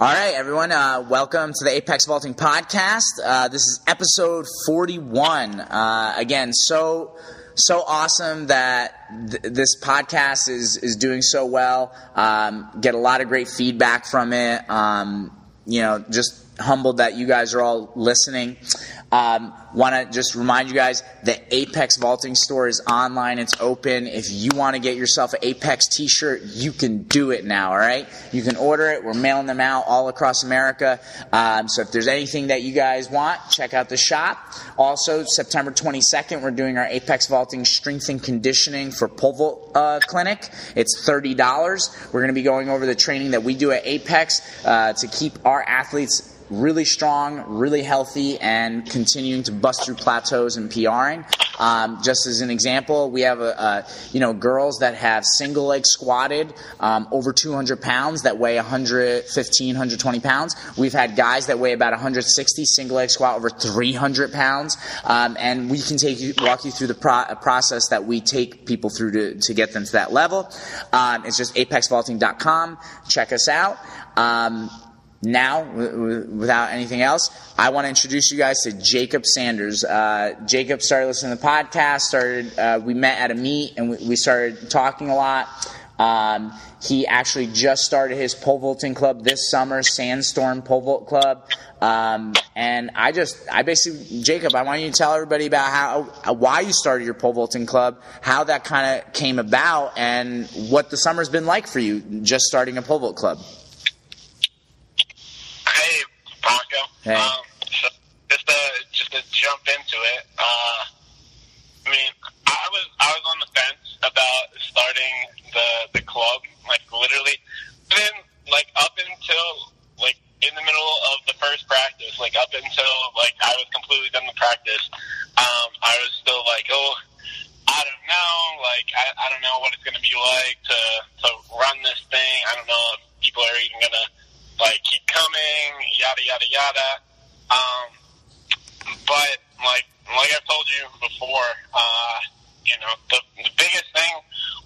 All right, everyone. Uh, welcome to the Apex Vaulting Podcast. Uh, this is episode 41. Uh, again, so so awesome that th- this podcast is is doing so well. Um, get a lot of great feedback from it. Um, you know, just humbled that you guys are all listening. Um, want to just remind you guys the Apex Vaulting store is online. It's open. If you want to get yourself an Apex t-shirt, you can do it now. All right, you can order it. We're mailing them out all across America. Um, so if there's anything that you guys want, check out the shop. Also, September 22nd, we're doing our Apex Vaulting Strength and Conditioning for Pole Vault uh, Clinic. It's thirty dollars. We're going to be going over the training that we do at Apex uh, to keep our athletes really strong, really healthy, and continuing to bust through plateaus and PRing. Um, just as an example, we have a, a, you know girls that have single leg squatted um, over 200 pounds that weigh 115, 120 pounds. We've had guys that weigh about 160 single leg squat over 300 pounds, um, and we can take you, walk you through the pro- process that we take people through to, to get them to that level. Um, it's just apexvaulting.com. Check us out. Now, w- without anything else, I want to introduce you guys to Jacob Sanders. Uh, Jacob started listening to the podcast. Started, uh, we met at a meet and we, we started talking a lot. Um, he actually just started his pole vaulting club this summer, Sandstorm Pole Vault Club. Um, and I just, I basically, Jacob, I want you to tell everybody about how, why you started your pole vaulting club, how that kind of came about, and what the summer's been like for you, just starting a pole vault club. Hey, Branko. Hey. Um, so just to just to jump into it, uh, I mean, I was I was on the fence about starting the the club, like literally, then like up until like in the middle of the first practice, like up until like I was completely done with practice, um, I was still like, oh. I don't know, like I, I don't know what it's gonna be like to to run this thing. I don't know if people are even gonna like keep coming, yada yada yada. Um, but like like I've told you before, uh, you know, the, the biggest thing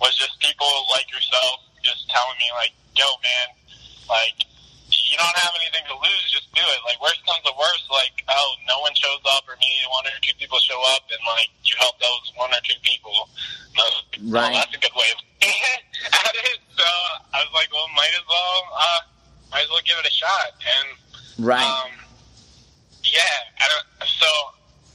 was just people like yourself just telling me like, "Yo, man, like you don't have anything to lose, just do it." Like worst comes to worst, like oh, no one shows up, or me, one or two people show up, and like you help those one or two people. No, Right. Well, that's a good way of at it. So I was like, well, might as well. Uh, might as well give it a shot. And Right. um, yeah, I don't, so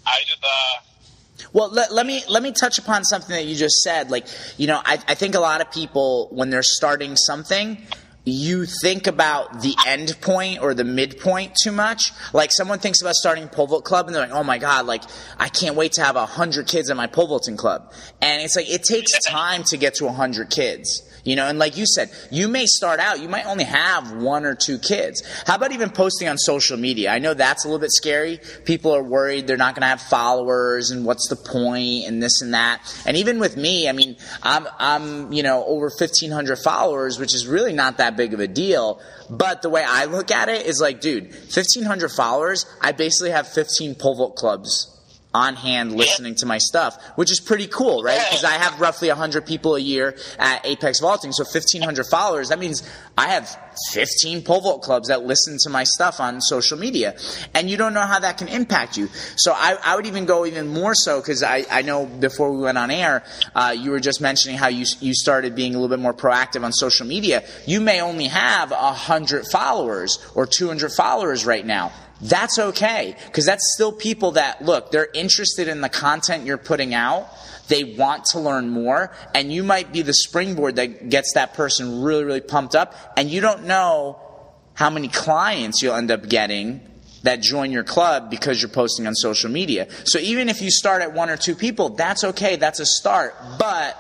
I just uh, Well, let, let me let me touch upon something that you just said. Like, you know, I, I think a lot of people when they're starting something, you think about the end point or the midpoint too much. Like, someone thinks about starting a pole vault club, and they're like, "Oh my god, like I can't wait to have a hundred kids in my pole vaulting club." And it's like it takes time to get to a hundred kids. You know, and like you said, you may start out, you might only have one or two kids. How about even posting on social media? I know that's a little bit scary. People are worried they're not going to have followers and what's the point and this and that. And even with me, I mean, I'm, I'm, you know, over 1500 followers, which is really not that big of a deal. But the way I look at it is like, dude, 1500 followers, I basically have 15 pole vault clubs on hand listening to my stuff, which is pretty cool, right? Because I have roughly 100 people a year at Apex Vaulting, so 1,500 followers. That means I have 15 pole vault clubs that listen to my stuff on social media. And you don't know how that can impact you. So I, I would even go even more so, because I, I know before we went on air, uh, you were just mentioning how you, you started being a little bit more proactive on social media. You may only have 100 followers or 200 followers right now. That's okay, because that's still people that, look, they're interested in the content you're putting out. They want to learn more, and you might be the springboard that gets that person really, really pumped up, and you don't know how many clients you'll end up getting that join your club because you're posting on social media. So even if you start at one or two people, that's okay, that's a start. But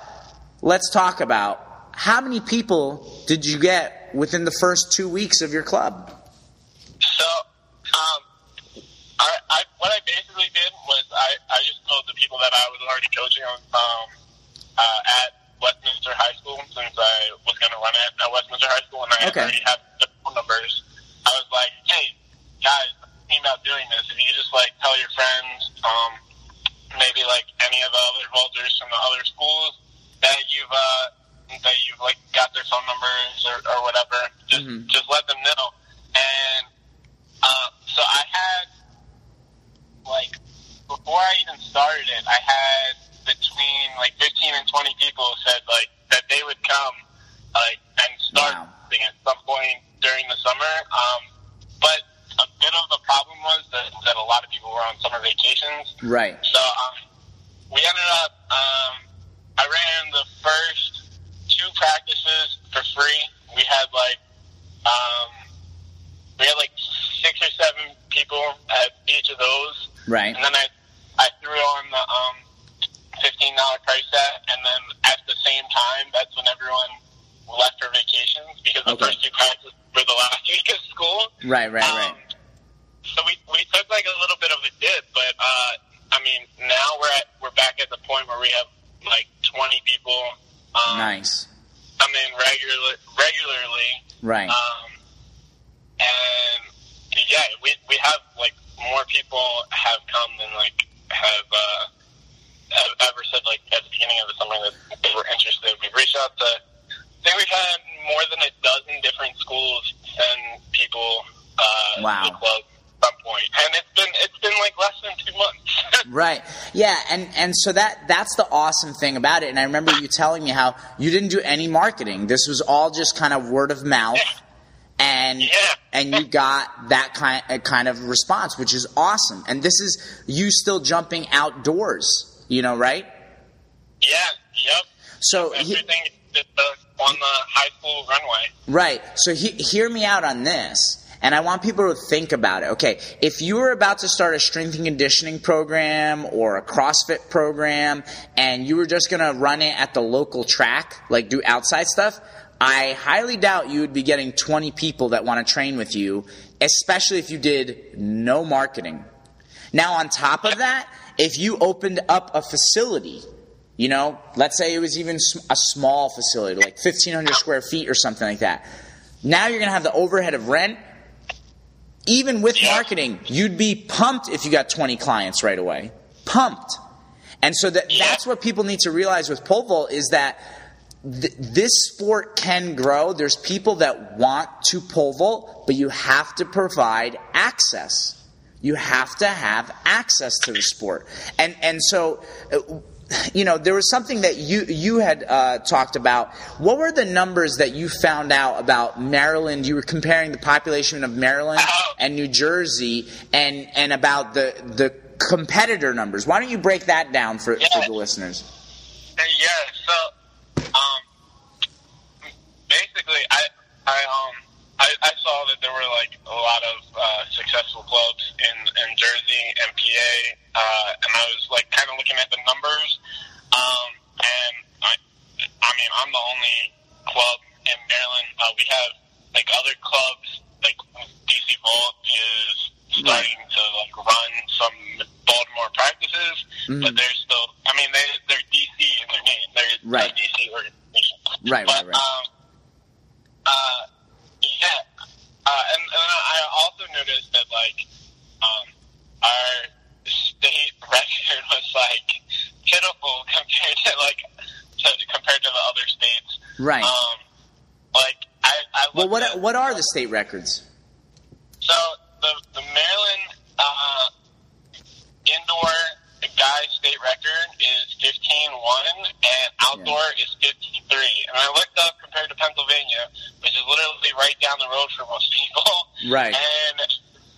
let's talk about how many people did you get within the first two weeks of your club? so I, I what I basically did was I I just told the people that I was already coaching on um uh, at Westminster High School since I was going to run it at Westminster High School and I Okay. already had the phone numbers. I was like, hey guys, thinking about doing this. If you just like tell your friends, um, maybe like any of the other vaulters from the other schools that you've uh, that you've like got their phone numbers or, or whatever, just Mhm. just let them know. And like before I even started it, I had between like 15 and 20 people said like that they would come like and start wow. at some point during the summer. Um, but a bit of the problem was that, that a lot of people were on summer vacations. Right. So um, we ended up. Um, I ran the first two practices for free. We had like um, we had like at each of those, Right. and then I I threw on the um, fifteen dollar price set, and then at the same time, that's when everyone left for vacations because the Okay. first two practices were the last week of school. Right. Right. Right. Um, so we we took like a little bit of a dip, but uh, I mean now we're at we're back at the point where we have like twenty people um, Nice. come in regularly, regularly, Right. um, and yeah, we we have like more people have come than like have uh, have ever said like at the beginning of the summer that they were interested. We've reached out to. I think we've had more than a dozen different schools send people uh, Wow. to the club at some point, and it's been it's been like less than two months. Right. Yeah, and and so that that's the awesome thing about it. And I remember you telling me how you didn't do any marketing. This was all just kind of word of mouth, and Yeah. and you got that kind uh, kind of response, which is awesome. And this is you still jumping outdoors, you know, right? yeah. Yep. So Everything uh, on the high school runway. Right. So he, hear me out on this. And I want people to think about it. Okay, if you were about to start a strength and conditioning program or a CrossFit program and you were just going to run it at the local track, like do outside stuff, I highly doubt you would be getting 20 people that want to train with you, especially if you did no marketing. Now, on top of that, if you opened up a facility, you know, let's say it was even a small facility, like 1,500 square feet or something like that. Now you're going to have the overhead of rent. Even with marketing, you'd be pumped if you got 20 clients right away. Pumped. And so that, that's what people need to realize with pole vault is that th- this sport can grow. There's people that want to pole vault, but you have to provide access. You have to have access to the sport. And and so uh, you know, there was something that you you had uh, talked about. What were the numbers that you found out about Maryland? You were comparing the population of Maryland and New Jersey, and and about the the competitor numbers. Why don't you break that down for, for the listeners? Yeah, so basically, I I um I, I saw that there were like a lot of uh, successful clubs in in Jersey MPA, uh, and I was like kind of looking at the numbers, um, and I I mean I'm the only club in Maryland. Uh, we have like other clubs like DC Vault is starting to like run some Baltimore practices, but they're still. I mean, they they're DC in their name. They're Right. a DC organization. Right, but, right, right. Um, uh, yeah, uh, and, and I also noticed that like um, our state record was like pitiful compared to like to, compared to the other states. Right. Um, like I, I Well, what at, what are the state records? so the the Maryland uh, indoor guy state record is fifteen one, and outdoor is fifteen three. And I looked up compared to Pennsylvania, which is literally right down the road for most people. Right. And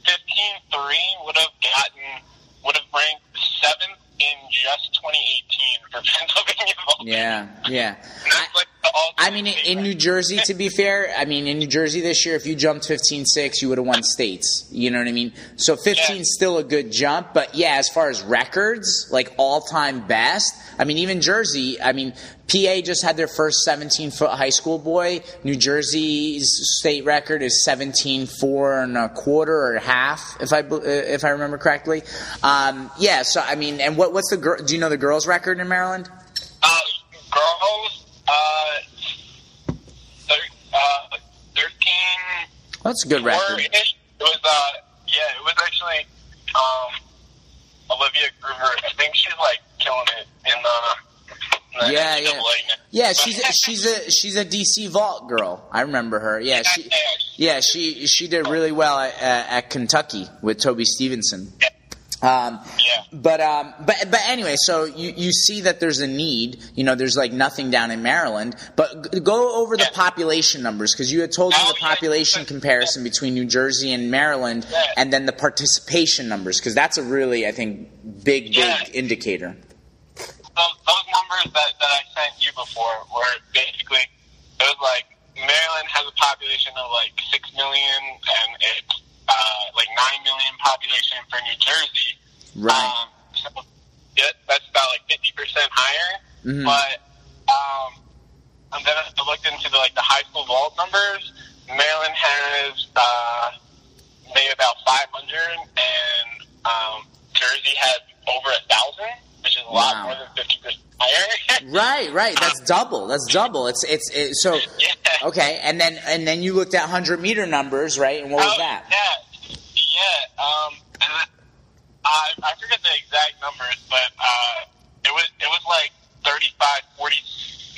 fifteen three would have gotten would have ranked seventh in just twenty eighteen for Pennsylvania. Yeah, yeah. And that's like the all I mean, in New Jersey, to be fair, I mean, in New Jersey this year, if you jumped 15 6, you would have won states. You know what I mean? So 15 Yeah. is still a good jump. But yeah, as far as records, like all time best, I mean, even Jersey, I mean, PA just had their first 17 foot high school boy. New Jersey's state record is 17 4 and a quarter or half, if I, if I remember correctly. Um, yeah, so I mean, and what, what's the girl? Do you know the girls' record in Maryland? Uh, girls, uh, thir- uh, 13, That's a good record. It was, uh, yeah, it was actually, um, Olivia Gruver. I think she's, like, killing it in the, in the Yeah, yeah. Yeah, she's a, she's a she's a DC Vault girl. I remember her. Yeah, she yeah she she did really well at, at Kentucky with Toby Stevenson. Yeah. Um, Yeah. But um, but but anyway, so you, you see that there's a need. You know, there's like nothing down in Maryland. But g- go over the population numbers because you had told me the yeah. population comparison between New Jersey and Maryland, Yeah. and then the participation numbers because that's a really I think big big Yeah. indicator. those, those numbers that, that I sent you before were basically it was like Maryland has a population of like six million and it's uh, like nine million population for New Jersey. Right. Um, so yeah, that's about like fifty percent higher. Mhm. But um, and then I looked into the, like the high school vault numbers. Maryland has uh, maybe about five hundred, and um, Jersey has over a thousand, which is a lot Wow. more than fifty percent higher. Right, right. That's double. That's double. It's it's it, so yeah. okay. And then and then you looked at hundred meter numbers, right? And what was Oh, that? Yeah, yeah. Um, and I, I forget the exact numbers, but uh, it was it was like 35, 40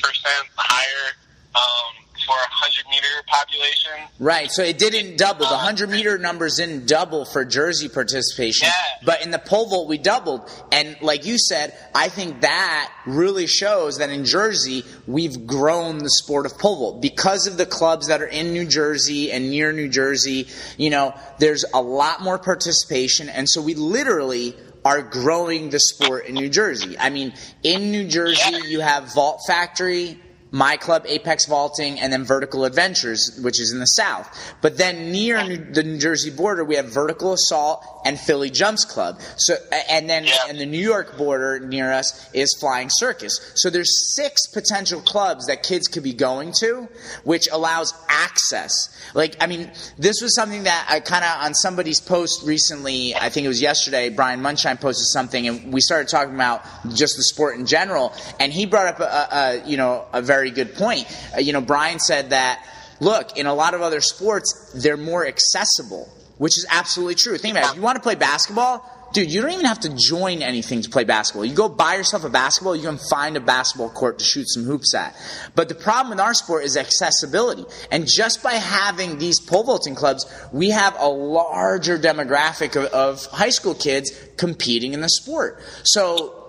percent higher um, for a hundred meter population. Right, so it didn't double. The 100 meter numbers didn't double for Jersey participation. Yeah. But in the pole vault, we doubled. And like you said, I think that really shows that in Jersey, we've grown the sport of pole vault. Because of the clubs that are in New Jersey and near New Jersey, you know, there's a lot more participation. And so we literally are growing the sport in New Jersey. I mean, in New Jersey, Yeah. you have Vault Factory, my club, Apex Vaulting, and then Vertical Adventures, which is in the south. But then near New, the New Jersey border, we have Vertical Assault and Philly Jumps Club. So, and then Yeah. and the New York border near us is Flying Circus. So there's six potential clubs that kids could be going to, which allows access. Like, I mean, this was something that I kind of on somebody's post recently. I think it was yesterday. Brian Mondschein posted something, and we started talking about just the sport in general. And he brought up a, a, a you know a very good point. Uh, you know, Brian said that look in a lot of other sports they're more accessible, which is absolutely true. Think about it. If you want to play basketball. Dude, you don't even have to join anything to play basketball. You go buy yourself a basketball, you can find a basketball court to shoot some hoops at. But the problem with our sport is accessibility. And just by having these pole vaulting clubs, we have a larger demographic of, of high school kids competing in the sport. So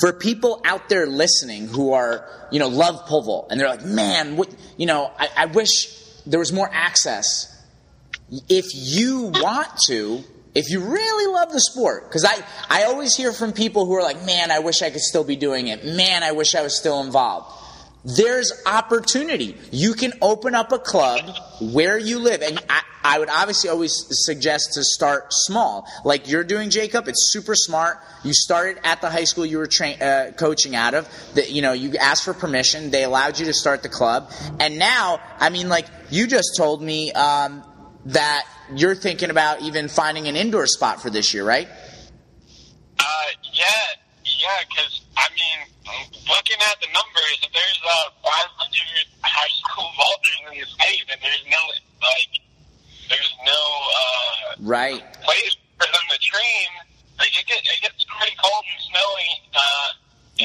for people out there listening who are, you know, love vault and they're like, man, what, you know, I, I wish there was more access. If you want to, if you really love the sport, because I, I always hear from people who are like, man, I wish I could still be doing it. Man, I wish I was still involved. There's opportunity. You can open up a club where you live. And I, I would obviously always suggest to start small. Like you're doing, Jacob. It's super smart. You started at the high school you were tra- uh, coaching out of. That you know, you asked for permission. They allowed you to start the club. And now, I mean, like you just told me um, that you're thinking about even finding an indoor spot for this year, right? Uh, yeah, yeah, because I mean, looking at the numbers, if there's uh, 500 high school vaulters in the state, and there's no like, there's no uh, Right. place for them to train. Like it, get, it gets pretty cold and snowy uh,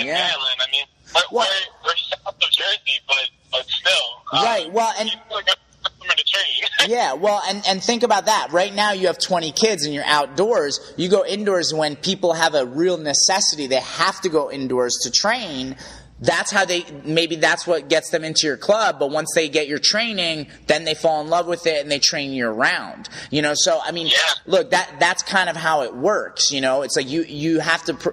in Yeah. Maryland. I mean, we're, Well- we're, we're south of Jersey, but but still, uh, Right, well, and- you still to train. Yeah, well, and, and think about that. Right now, you have 20 kids and you're outdoors. You go indoors when people have a real necessity. They have to go indoors to train. That's how they, maybe that's what gets them into your club. But once they get your training, then they fall in love with it and they train year round. You know, so, I mean, Yeah. look, that, that's kind of how it works. You know, it's like you, you have to, pr-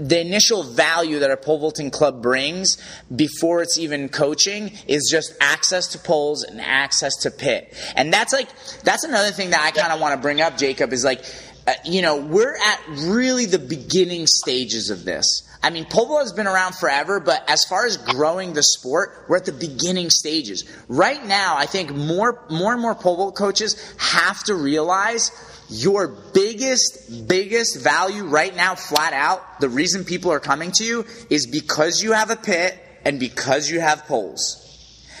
the initial value that a pole vaulting club brings before it's even coaching is just access to poles and access to pit. And that's like, that's another thing that I kind of want to bring up, Jacob, is like, uh, you know, we're at really the beginning stages of this. I mean, pole vault has been around forever, but as far as growing the sport, we're at the beginning stages. Right now, I think more, more and more pole vault coaches have to realize your biggest, biggest value right now, flat out, the reason people are coming to you is because you have a pit and because you have poles.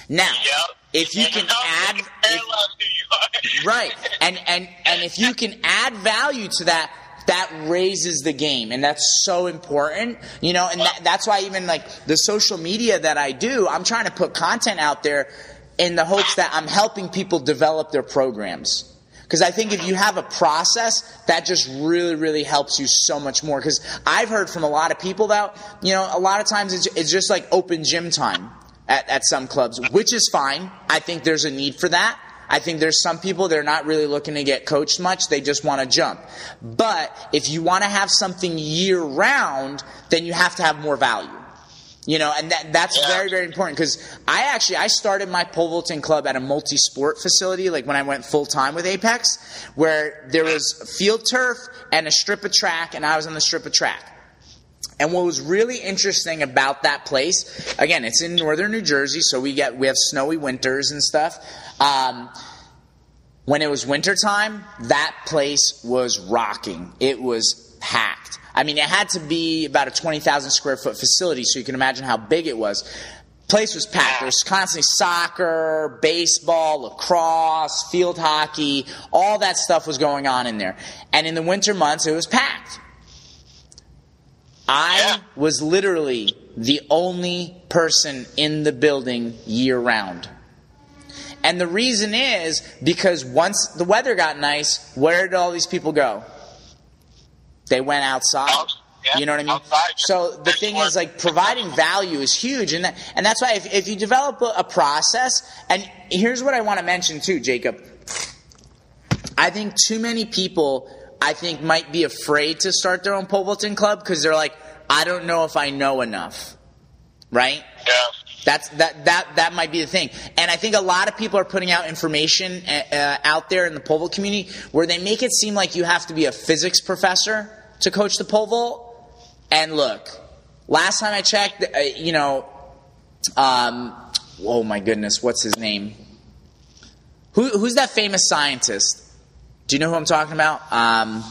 Now, Yep. if you And can add, if- you right, and and and if you can add value to that, that raises the game, and that's so important, you know. And that, that's why even like the social media that I do, I'm trying to put content out there in the hopes that I'm helping people develop their programs. Because I think if you have a process, that just really, really helps you so much more. Because I've heard from a lot of people that, you know, a lot of times it's, it's just like open gym time at, at some clubs, which is fine. I think there's a need for that. I think there's some people they're not really looking to get coached much. They just want to jump. But if you want to have something year round, then you have to have more value. You know, and that, that's yeah. very, very important because I actually, I started my pole vaulting club at a multi-sport facility, like when I went full time with Apex, where there was field turf and a strip of track, and I was on the strip of track. And what was really interesting about that place, again, it's in northern New Jersey, so we get we have snowy winters and stuff. Um, when it was wintertime, that place was rocking. It was packed. I mean, it had to be about a 20,000 square foot facility, so you can imagine how big it was. Place was packed. There was constantly soccer, baseball, lacrosse, field hockey, all that stuff was going on in there. And in the winter months, it was packed. I was literally the only person in the building year round. And the reason is because once the weather got nice, where did all these people go? They went outside. Yeah, you know what I mean? Outside. So the thing is, like, providing value is huge, and that, and that's why if, if you develop a, a process, and here's what I want to mention too, Jacob. I think too many people, I think, might be afraid to start their own pole vaulting club because they're like, I don't know if I know enough, right? Yeah. That's that that that might be the thing, and I think a lot of people are putting out information uh, uh out there in the pole vault community where they make it seem like you have to be a physics professor to coach the pole vault. And look, last time I checked, uh, you know, um, oh my goodness, what's his name? Who, who's that famous scientist? Do you know who I'm talking about? Um,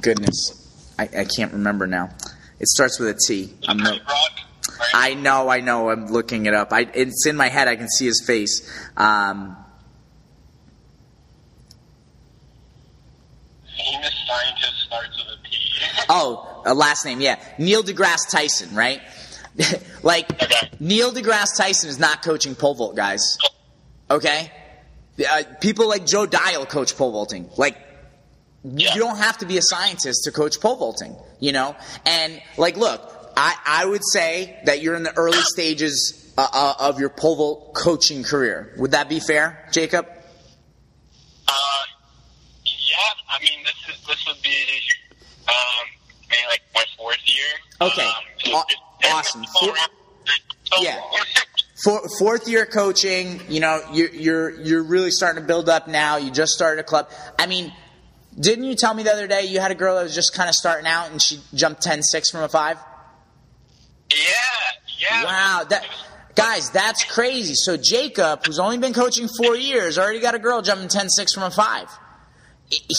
goodness, I, I can't remember now. It starts with a T. I'm no, I know, I know. I'm looking it up. I, it's in my head. I can see his face. Um, Famous scientist starts with a T. oh, a last name, yeah. Neil deGrasse Tyson, right? like, okay. Neil deGrasse Tyson is not coaching pole vault, guys. Okay? Uh, people like Joe Dial coach pole vaulting. Like, yeah. you don't have to be a scientist to coach pole vaulting, you know? And, like, look, I, I would say that you're in the early stages uh, uh, of your pole vault coaching career. Would that be fair, Jacob? Uh, yeah. I mean, this is this would be um, maybe like my fourth year. Okay. Um, awesome. So yeah. For, fourth year coaching, you know, you're, you're you're really starting to build up now. You just started a club. I mean, didn't you tell me the other day you had a girl that was just kind of starting out and she jumped 10-6 from a five? Yeah, yeah. Wow, that guys, that's crazy. So Jacob, who's only been coaching four years, already got a girl jumping 10-6 from a five.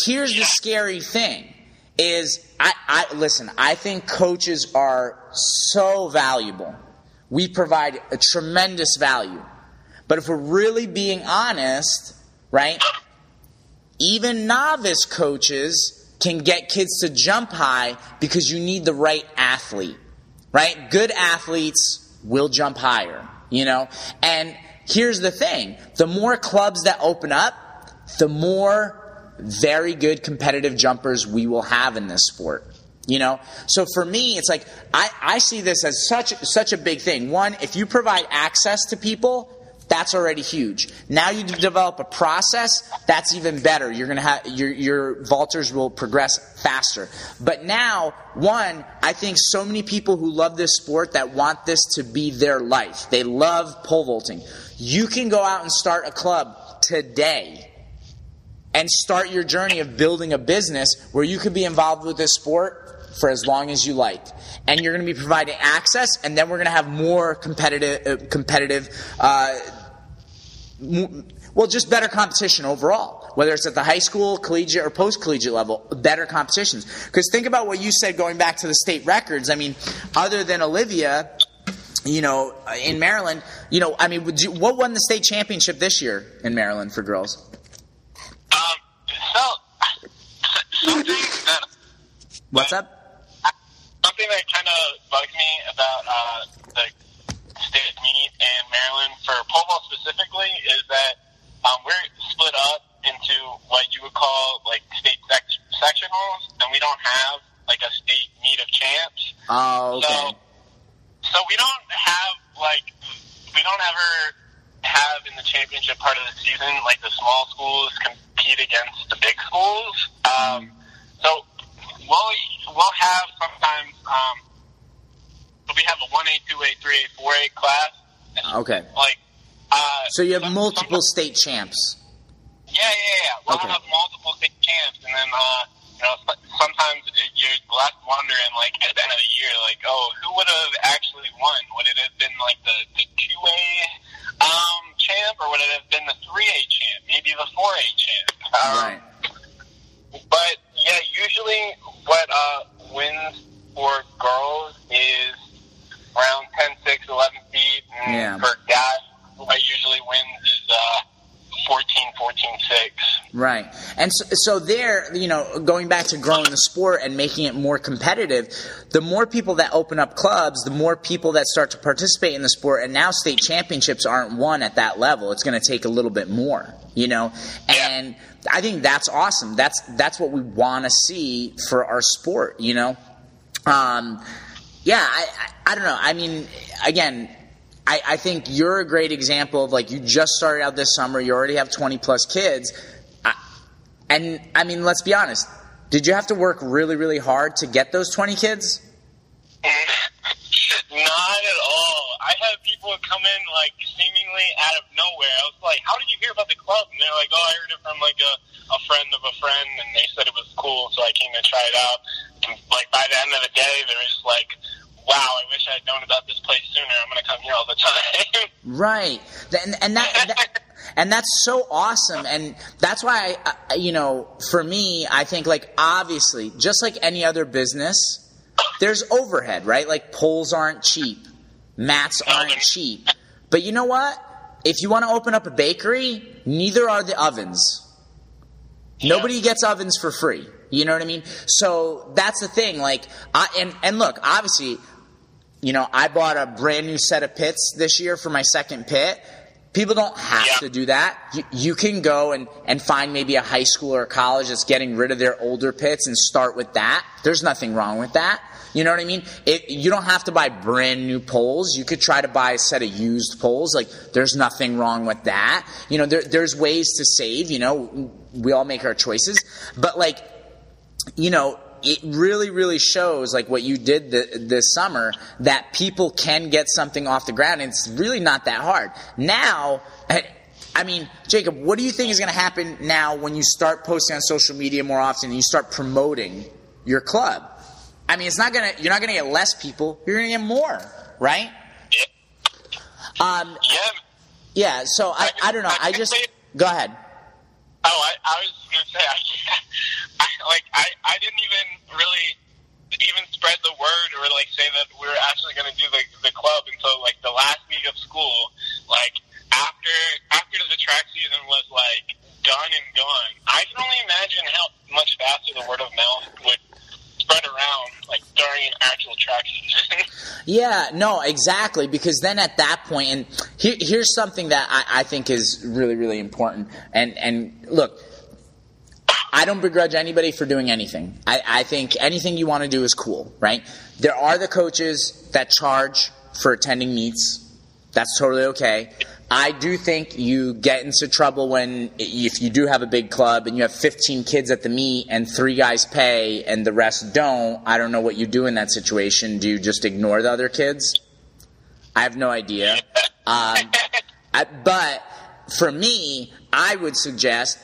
Here's yeah. the scary thing: is I, I listen. I think coaches are so valuable. We provide a tremendous value, but if we're really being honest, right? Even novice coaches can get kids to jump high because you need the right athlete right? Good athletes will jump higher, you know? And here's the thing the more clubs that open up, the more very good competitive jumpers we will have in this sport. You know, so for me, it's like I, I see this as such such a big thing. One, if you provide access to people, that's already huge. Now you develop a process, that's even better. You're gonna have your your vaulters will progress faster. But now, one, I think so many people who love this sport that want this to be their life. They love pole vaulting. You can go out and start a club today and start your journey of building a business where you could be involved with this sport for as long as you like. And you're going to be providing access, and then we're going to have more competitive, uh, competitive uh, well, just better competition overall, whether it's at the high school, collegiate, or post collegiate level, better competitions. Because think about what you said going back to the state records. I mean, other than Olivia, you know, in Maryland, you know, I mean, you, what won the state championship this year in Maryland for girls? Um, so, something that. What's up? Something that kind of bugged me about uh, the in Maryland for pole vault specifically is that um, we're split up into what you would call like state sec- sectionals, and we don't have like a state meet of champs. Oh, okay. So, so we don't have like we don't ever have in the championship part of the season like the small schools compete against the big schools. Um, so we'll we'll have sometimes um, we have a one A, two A, three A, four A class. Okay. Like uh, So you have some- multiple some- state champs. yeah, yeah, yeah. We'll Okay. have multiple state champs, and then uh, you know sometimes you're left wondering, like at the end of the year, like, oh, who would have actually won? Would it have been like the the two A um, champ, or would it have been the three A champ? Maybe the four A champ. Um, Right. But yeah, usually what uh, wins for girls is around 10, 6, 11 feet. And Yeah. for guys, what usually wins is uh, 14, 14, 6. Right. And so, so there, you know, going back to growing the sport and making it more competitive, the more people that open up clubs, the more people that start to participate in the sport. And now state championships aren't won at that level. It's going to take a little bit more, you know? Yeah. And I think that's awesome. That's, that's what we want to see for our sport, you know? Um, yeah, I, I, I don't know. I mean, again, I, I think you're a great example of like you just started out this summer, you already have 20 plus kids. I, and I mean, let's be honest. Did you have to work really, really hard to get those 20 kids? Not at all. I had people come in like seemingly out of nowhere. I was like, "How did you hear about the club?" And they're like, "Oh, I heard it from like a, a friend of a friend, and they said it was cool, so I came to try it out." And, like by the end of the day, they were just like, "Wow, I wish I had known about this place sooner. I'm going to come here all the time." Right. And, and that, that and that's so awesome. And that's why, I, you know, for me, I think like obviously, just like any other business, there's overhead, right? Like poles aren't cheap, mats aren't cheap. But you know what? If you want to open up a bakery, neither are the ovens. Nobody gets ovens for free. You know what I mean? So that's the thing. Like, I, and and look, obviously, you know, I bought a brand new set of pits this year for my second pit. People don't have Yeah. to do that. You, you can go and, and find maybe a high school or a college that's getting rid of their older pits and start with that. There's nothing wrong with that. You know what I mean? It, you don't have to buy brand new poles. You could try to buy a set of used poles. Like, there's nothing wrong with that. You know, there, there's ways to save. You know, we all make our choices. But, like, you know, it really, really shows like what you did th- this summer that people can get something off the ground. And it's really not that hard. Now, I mean, Jacob, what do you think is going to happen now when you start posting on social media more often and you start promoting your club? I mean, it's not gonna. You're not gonna get less people. You're gonna get more, right? Um, yeah. yeah. So I, I don't know. I just go ahead. Oh, I, I was gonna say, I, I like, I, I didn't even really even spread the word or like say that we were actually gonna do the the club until like the last week of school. Like after after the track season was like done and gone, I can only imagine how much faster the word of mouth would spread around like during actual track season. Yeah, no, exactly. Because then at that point, and here, here's something that I, I think is really, really important. And and look, I don't begrudge anybody for doing anything. I, I think anything you want to do is cool, right? There are the coaches that charge for attending meets. That's totally okay. I do think you get into trouble when if you do have a big club and you have 15 kids at the meet and three guys pay and the rest don't. I don't know what you do in that situation. Do you just ignore the other kids? I have no idea. Um, I, but for me, I would suggest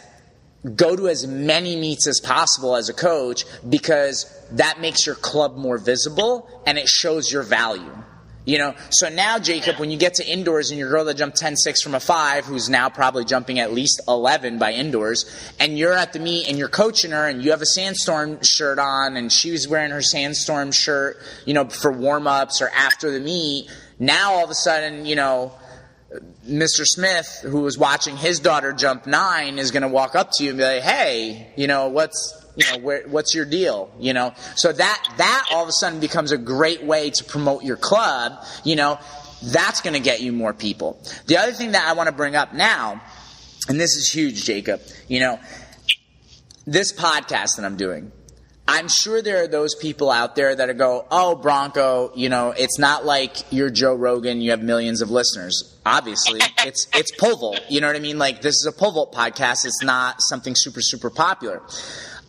go to as many meets as possible as a coach because that makes your club more visible and it shows your value. You know, so now Jacob, when you get to indoors and your girl that jumped 10-6 from a 5, who's now probably jumping at least 11 by indoors, and you're at the meet and you're coaching her and you have a sandstorm shirt on and she was wearing her sandstorm shirt, you know, for warm-ups or after the meet, now all of a sudden, you know, Mr. Smith, who was watching his daughter jump nine, is going to walk up to you and be like, "Hey, you know what's you know where, what's your deal?" You know, so that that all of a sudden becomes a great way to promote your club. You know, that's going to get you more people. The other thing that I want to bring up now, and this is huge, Jacob. You know, this podcast that I'm doing, I'm sure there are those people out there that are go, oh, Branko, you know, it's not like you're Joe Rogan, you have millions of listeners. Obviously, it's it's pole. You know what I mean? Like this is a pole podcast. It's not something super super popular.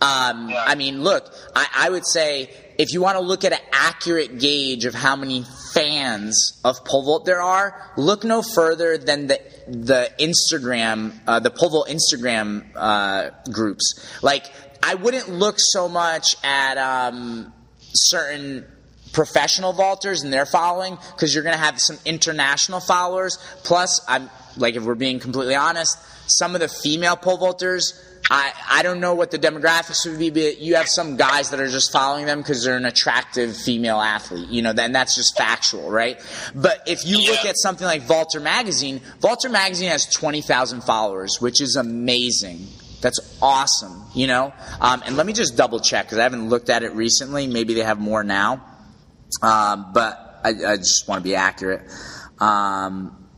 Um, yeah. I mean, look, I, I would say if you want to look at an accurate gauge of how many fans of pole vault there are, look no further than the the Instagram, uh, the pole vault Instagram uh, groups. Like I wouldn't look so much at um, certain professional vaulters and their following because you're going to have some international followers. Plus, I'm like if we're being completely honest, some of the female pole vaulters. I, I don't know what the demographics would be, but you have some guys that are just following them because they're an attractive female athlete, you know, then that's just factual, right? But if you yeah. look at something like Vaulter Magazine, Vaulter Magazine has 20,000 followers, which is amazing. That's awesome, you know? Um, and let me just double check because I haven't looked at it recently. Maybe they have more now. Um, but I, I, just want to be accurate. Um,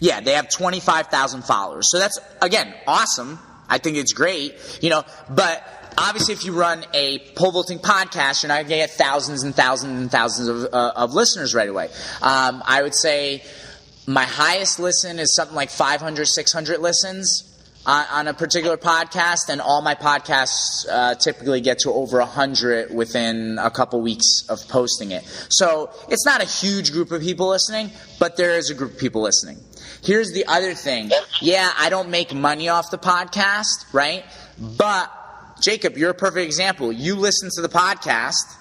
yeah, they have 25,000 followers. So that's, again, awesome. I think it's great, you know, but obviously if you run a pole vaulting podcast, you're not going to get thousands and thousands and thousands of, uh, of listeners right away. Um, I would say my highest listen is something like 500, 600 listens on, on a particular podcast, and all my podcasts uh, typically get to over 100 within a couple weeks of posting it. So it's not a huge group of people listening, but there is a group of people listening. Here's the other thing. Yeah, I don't make money off the podcast, right? But, Jacob, you're a perfect example. You listen to the podcast.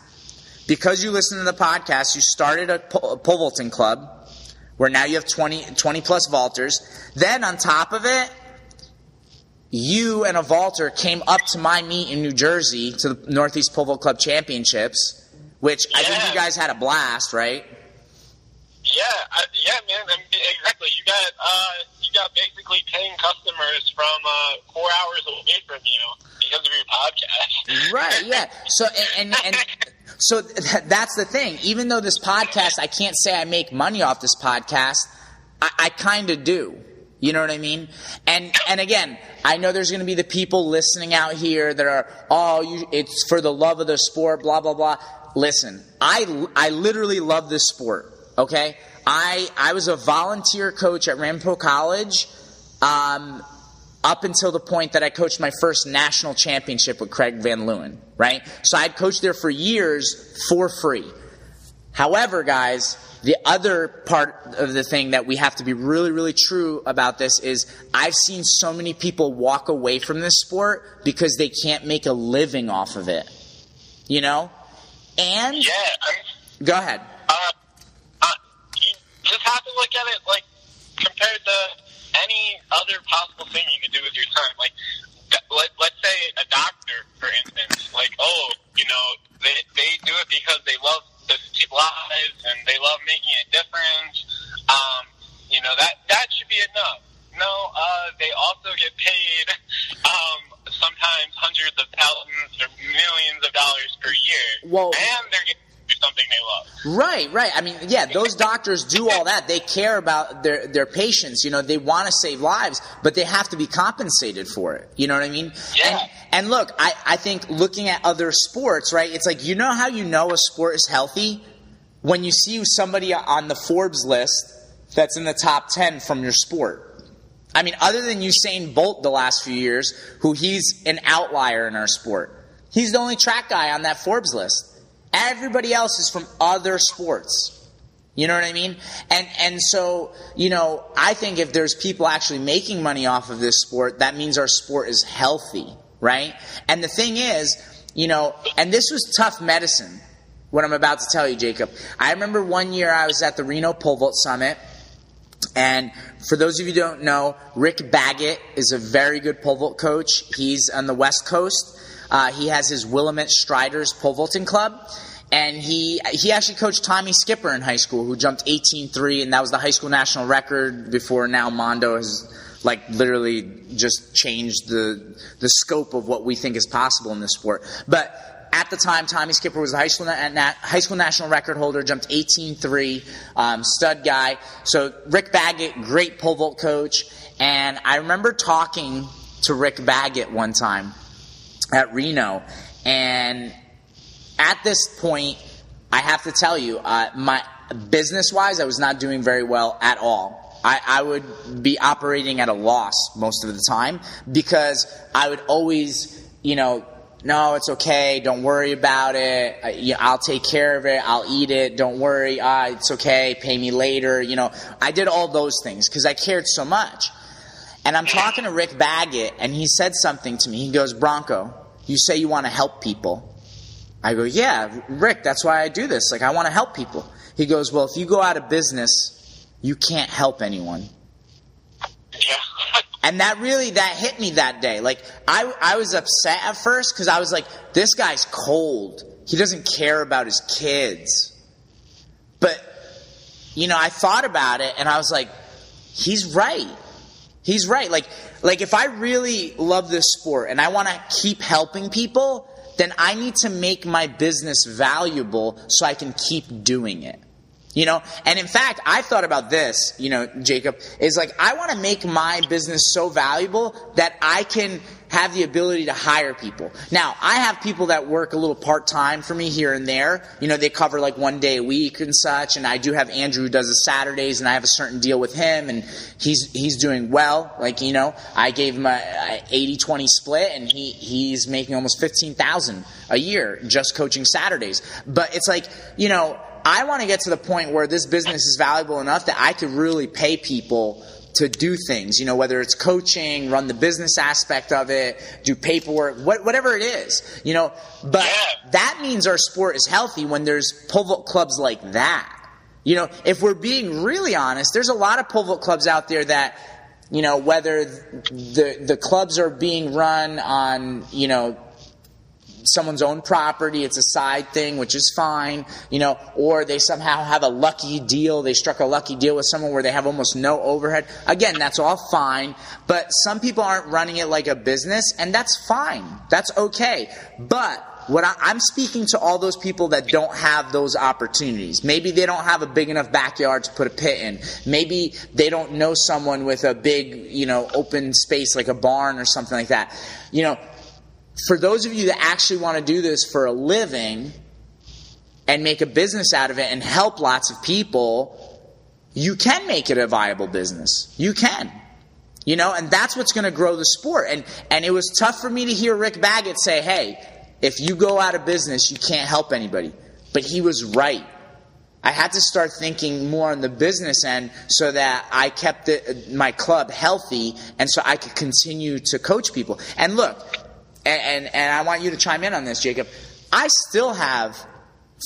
Because you listen to the podcast, you started a pole vaulting club where now you have 20, 20 plus vaulters. Then on top of it, you and a vaulter came up to my meet in New Jersey to the Northeast Pole Vault Club Championships, which yeah. I think you guys had a blast, right? Yeah, I, yeah, man. I mean, exactly. You got uh, you got basically paying customers from uh, four hours away from you because of your podcast. Right. Yeah. So and and. and so that's the thing. Even though this podcast, I can't say I make money off this podcast. I, I kind of do. You know what I mean? And and again, I know there's going to be the people listening out here that are, oh, you, it's for the love of the sport, blah blah blah. Listen, I I literally love this sport. Okay, I I was a volunteer coach at Ramapo College. Um, up until the point that I coached my first national championship with Craig Van Leeuwen, right? So I'd coached there for years for free. However, guys, the other part of the thing that we have to be really, really true about this is I've seen so many people walk away from this sport because they can't make a living off of it. You know? And. Yeah. Go ahead. Uh, just have to look at it like compared to any other possible thing you could do with your time. Like, let, let's say a doctor, for instance, like, oh, you know, they, they do it because they love the lives and they love making a difference. Um, you know that that should be enough. No, uh, they also get paid um, sometimes hundreds of thousands or millions of dollars per year, well, and they're getting do something they love. Right, right. I mean, yeah, those doctors do all that. They care about their their patients. You know, they want to save lives, but they have to be compensated for it. You know what I mean? Yeah. And, and look, I, I think looking at other sports, right? It's like you know how you know a sport is healthy when you see somebody on the Forbes list that's in the top ten from your sport. I mean, other than Usain Bolt the last few years, who he's an outlier in our sport. He's the only track guy on that Forbes list. Everybody else is from other sports. You know what I mean? And and so, you know, I think if there's people actually making money off of this sport, that means our sport is healthy, right? And the thing is, you know, and this was tough medicine what I'm about to tell you, Jacob. I remember one year I was at the Reno Pole Vault Summit, and for those of you who don't know, Rick Baggett is a very good pole vault coach. He's on the West Coast. Uh, he has his Willamette Striders pole vaulting club. And he he actually coached Tommy Skipper in high school, who jumped 18-3, and that was the high school national record before now Mondo has like literally just changed the the scope of what we think is possible in this sport. But at the time, Tommy Skipper was the high school, high school national record holder, jumped 18-3, um, stud guy. So Rick Baggett, great pole vault coach. And I remember talking to Rick Baggett one time at Reno, and at this point, I have to tell you, uh, my business wise, I was not doing very well at all. I, I, would be operating at a loss most of the time because I would always, you know, no, it's okay. Don't worry about it. I, I'll take care of it. I'll eat it. Don't worry. Ah, it's okay. Pay me later. You know, I did all those things because I cared so much. And I'm talking to Rick Baggett, and he said something to me. He goes, Branko, you say you want to help people. I go, yeah, Rick, that's why I do this. Like, I want to help people. He goes, well, if you go out of business, you can't help anyone. Yeah. And that really, that hit me that day. Like, I, I was upset at first because I was like, this guy's cold. He doesn't care about his kids. But, you know, I thought about it and I was like, he's right. He's right. Like, like if I really love this sport and I want to keep helping people, then I need to make my business valuable so I can keep doing it. You know, and in fact, I thought about this, you know, Jacob, is like, I want to make my business so valuable that I can have the ability to hire people. Now, I have people that work a little part time for me here and there. You know, they cover like one day a week and such. And I do have Andrew who does the Saturdays, and I have a certain deal with him, and he's he's doing well. Like you know, I gave him a, a 80-20 split, and he he's making almost fifteen thousand a year just coaching Saturdays. But it's like you know I want to get to the point where this business is valuable enough that I could really pay people to do things, you know, whether it's coaching, run the business aspect of it, do paperwork, what, whatever it is, you know. But yeah. that means our sport is healthy when there's pole vault clubs like that. You know, if we're being really honest, there's a lot of pole vault clubs out there that, you know, whether the the clubs are being run on, you know, someone's own property, it's a side thing, which is fine, you know, or they somehow have a lucky deal, they struck a lucky deal with someone where they have almost no overhead. Again, that's all fine, but some people aren't running it like a business, and that's fine. That's okay. But what I, am speaking to all those people that don't have those opportunities. Maybe they don't have a big enough backyard to put a pit in. Maybe they don't know someone with a big, you know, open space like a barn or something like that. You know, for those of you that actually want to do this for a living and make a business out of it and help lots of people, you can make it a viable business. You can. You know, and that's what's going to grow the sport. And and it was tough for me to hear Rick Baggett say, "Hey, if you go out of business, you can't help anybody." But he was right. I had to start thinking more on the business end so that I kept the, my club healthy and so I could continue to coach people. And look, and, and, and I want you to chime in on this, Jacob. I still have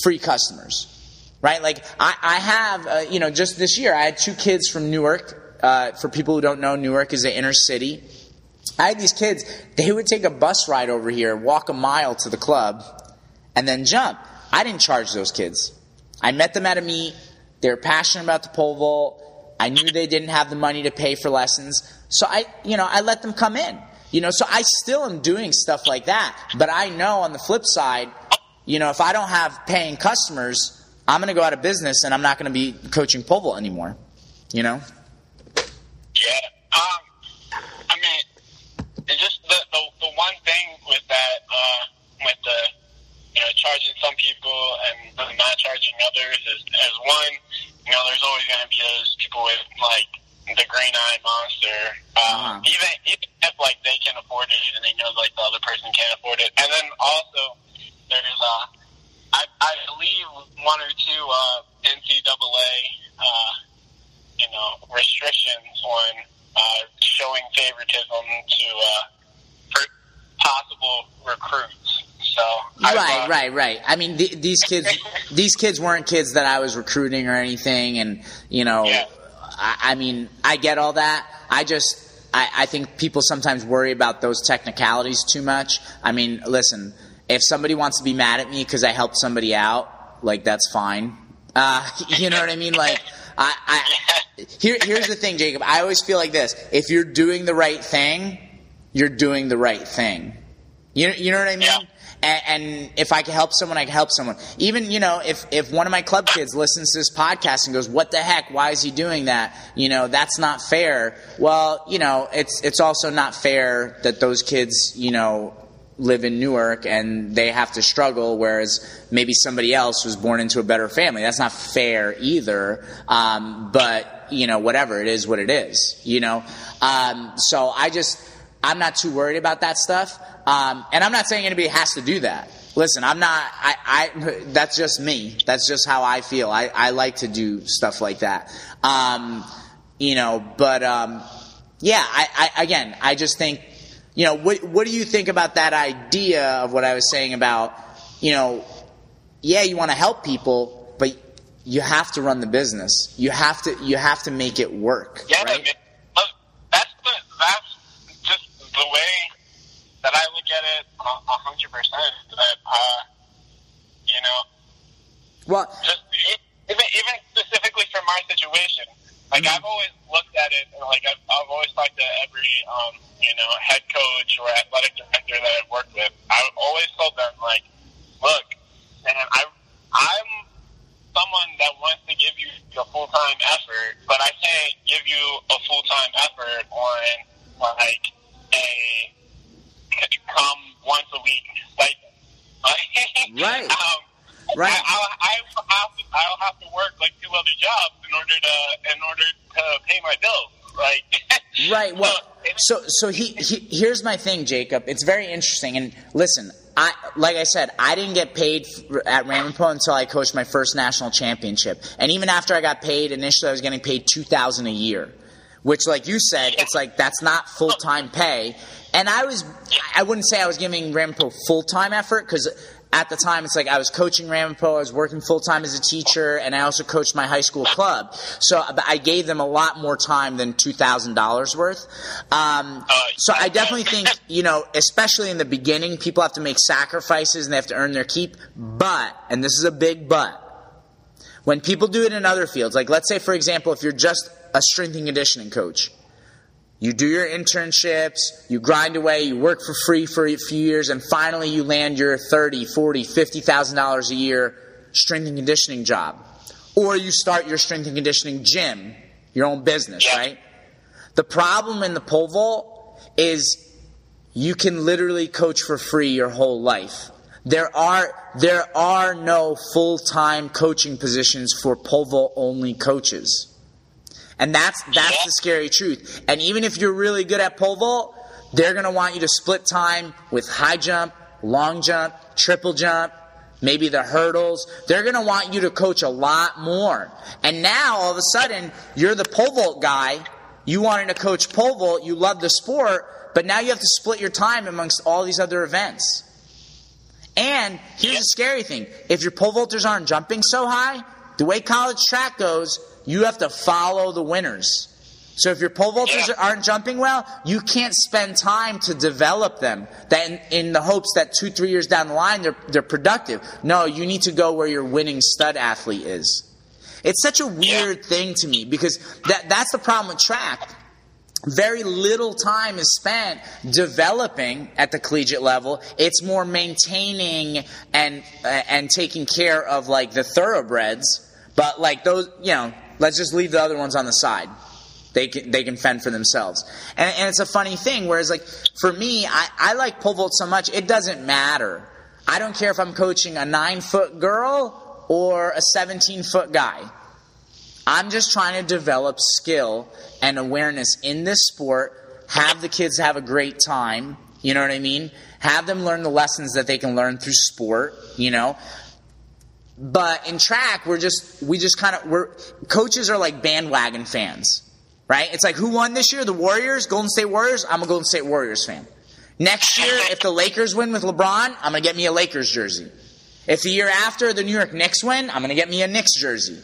free customers, right? Like I, I have, uh, you know, just this year I had two kids from Newark. Uh, for people who don't know, Newark is an inner city. I had these kids, they would take a bus ride over here, walk a mile to the club, and then jump. I didn't charge those kids. I met them at a meet. They were passionate about the pole vault. I knew they didn't have the money to pay for lessons. So I, you know, I let them come in. You know, so I still am doing stuff like that. But I know on the flip side, you know, if I don't have paying customers, I'm going to go out of business and I'm not going to be coaching pole anymore. You know? Yeah. Um, I mean, it's just the, the, the one thing with that, uh, with the, you know, charging some people and not charging others is, is one, you know, there's always going to be those people with, like, the green eye monster. Um, uh-huh. Even if like they can afford it and they know like the other person can't afford it. And then also there's uh I I believe one or two uh NCAA uh you know restrictions on uh showing favoritism to uh possible recruits. So right, uh, right, right. I mean, th- these kids, these kids weren't kids that I was recruiting or anything, and you know, yeah. I, I mean, I get all that. I just, I, I think people sometimes worry about those technicalities too much. I mean, listen, if somebody wants to be mad at me because I helped somebody out, like that's fine. Uh, you know what I mean? Like, I, I here, here's the thing, Jacob. I always feel like this: if you're doing the right thing, you're doing the right thing. You, you know what I mean? Yeah and, and if I can help someone, I can help someone. Even you know, if if one of my club kids listens to this podcast and goes, "What the heck? Why is he doing that?" You know, that's not fair. Well, you know, it's it's also not fair that those kids, you know, live in Newark and they have to struggle, whereas maybe somebody else was born into a better family. That's not fair either. Um, but you know, whatever it is, what it is. You know, um, so I just I'm not too worried about that stuff. Um, and I'm not saying anybody has to do that. Listen, I'm not. I, I that's just me. That's just how I feel. I, I like to do stuff like that. Um, you know, but um, yeah. I, I again, I just think you know, what, what do you think about that idea of what I was saying about, you know, yeah, you want to help people, but you have to run the business. You have to, you have to make it work. Yeah, right? that's the, that's just the way that I look at it a hundred percent. That, uh, you know, well, just even, even specifically for my situation, like mm-hmm. I've always looked at it, and like I've, I've always talked to every um, you know head coach or athletic director that I've worked with. I've always told them like, look, man, I I'm someone that wants to give you a full time effort, but I can't give you a full time effort on like a come once a week stipend. right. um, Right. I, I, I will have to, I'll have to work like two other jobs in order to in order to pay my bills. Like. right. Well. So so he, he here's my thing, Jacob. It's very interesting. And listen, I like I said, I didn't get paid at Ramapo until I coached my first national championship. And even after I got paid, initially I was getting paid two thousand a year, which, like you said, it's like that's not full time pay. And I was, I wouldn't say I was giving Ramapo full time effort because at the time, it's like I was coaching Ramapo, I was working full time as a teacher, and I also coached my high school club. So I gave them a lot more time than two thousand dollars worth. Um, so I definitely think you know, especially in the beginning, people have to make sacrifices and they have to earn their keep. But, and this is a big but, when people do it in other fields, like let's say for example, if you're just a strength and conditioning coach you do your internships, you grind away, you work for free for a few years, and finally you land your thirty, forty, fifty thousand dollars a year strength and conditioning job. Or you start your strength and conditioning gym, your own business, right? The problem in the pole vault is you can literally coach for free your whole life. There are there are no full-time coaching positions for pole vault only coaches. And that's that's the scary truth. And even if you're really good at pole vault, they're going to want you to split time with high jump, long jump, triple jump, maybe the hurdles. They're going to want you to coach a lot more. And now all of a sudden, you're the pole vault guy. You wanted to coach pole vault. You love the sport, but now you have to split your time amongst all these other events. And here's the scary thing: if your pole vaulters aren't jumping so high, the way college track goes, you have to follow the winners. So if your pole vaulters yeah. aren't jumping well, you can't spend time to develop them. That in, in, the hopes that two, three years down the line they're they're productive. No, you need to go where your winning stud athlete is. It's such a weird yeah. thing to me because that that's the problem with track. Very little time is spent developing at the collegiate level. It's more maintaining and uh, and taking care of like the thoroughbreds. But like those, you know, Let's just leave the other ones on the side. They can, they can fend for themselves. And, and it's a funny thing, whereas, like, for me, I, I like pole vault so much, it doesn't matter. I don't care if I'm coaching a nine foot girl or a 17 foot guy. I'm just trying to develop skill and awareness in this sport, have the kids have a great time, you know what I mean? Have them learn the lessons that they can learn through sport, you know? But in track, we're just we just kind of we're coaches are like bandwagon fans, right? It's like who won this year? The Warriors, Golden State Warriors. I'm a Golden State Warriors fan. Next year, if the Lakers win with LeBron, I'm gonna get me a Lakers jersey. If the year after the New York Knicks win, I'm gonna get me a Knicks jersey.